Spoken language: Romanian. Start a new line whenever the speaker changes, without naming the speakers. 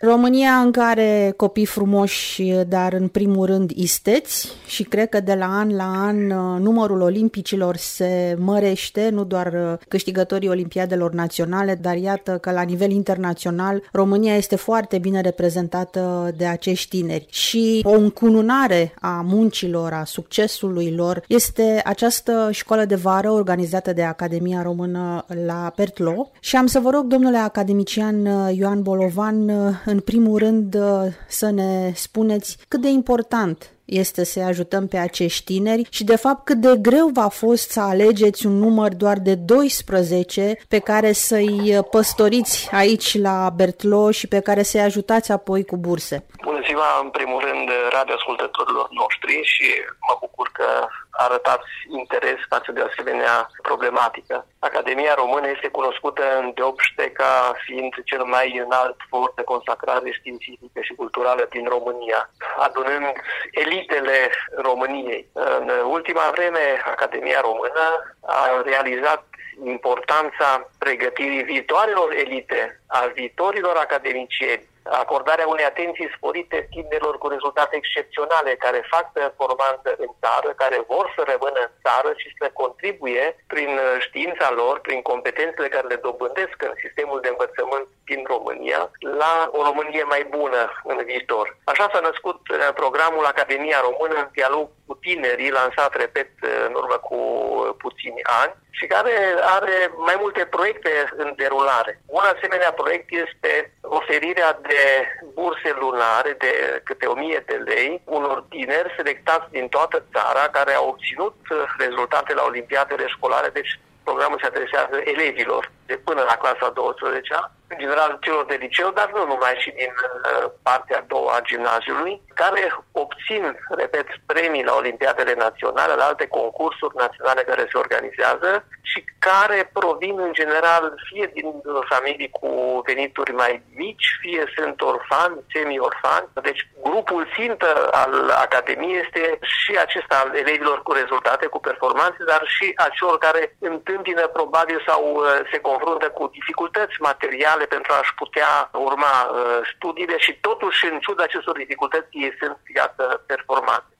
România încă are copii frumoși, dar în primul rând isteți și cred că de la an la an uh, numărul olimpicilor se mărește, nu doar uh, câștigătorii olimpiadelor naționale, dar iată că la nivel internațional România este foarte bine reprezentată de acești tineri. Și o încununare a muncilor, a succesului lor este această școală de vară organizată de Academia Română la Pertlo și am să vă rog, domnule academician uh, Ioan Bolovan, în primul rând să ne spuneți cât de important este să ajutăm pe acești tineri și de fapt cât de greu v-a fost să alegeți un număr doar de 12 pe care să-i păstoriți aici la Bertlo și pe care să-i ajutați apoi cu burse.
Bună ziua, în primul rând, radioascultătorilor noștri și mă bucur că arătați interes față de o asemenea problematică. Academia Română este cunoscută în deopște ca fiind cel mai înalt for de consacrare științifică și culturală din România, adunând elitele României. În ultima vreme, Academia Română a realizat importanța pregătirii viitoarelor elite, a viitorilor academicieni, acordarea unei atenții sporite tinerilor cu rezultate excepționale, care fac performanță în țară, care vor să rămână în țară și să contribuie prin știința lor, prin competențele care le dobândesc în sistemul de învățământ din România, la o Românie mai bună în viitor. Așa s-a născut uh, programul Academia Română în dialog cu tinerii, lansat, repet, în urmă cu puțini ani, și care are mai multe proiecte în derulare. Un asemenea proiect este oferirea de burse lunare de câte 1000 de lei unor tineri selectați din toată țara care au obținut rezultate la olimpiadele școlare, deci programul se adresează elevilor de până la clasa 12 -a în general celor de liceu, dar nu numai și din uh, partea a doua a gimnaziului, care obțin, repet, premii la Olimpiadele Naționale, la alte concursuri naționale care se organizează și care provin în general fie din familii cu venituri mai mici, fie sunt orfani, semi-orfani. Deci grupul țintă al Academiei este și acesta al elevilor cu rezultate, cu performanțe, dar și a celor care întâmpină probabil sau uh, se confruntă cu dificultăți materiale speciale pentru a-și putea urma uh, studiile și totuși, în ciuda acestor dificultăți, ei sunt, iată, performanți.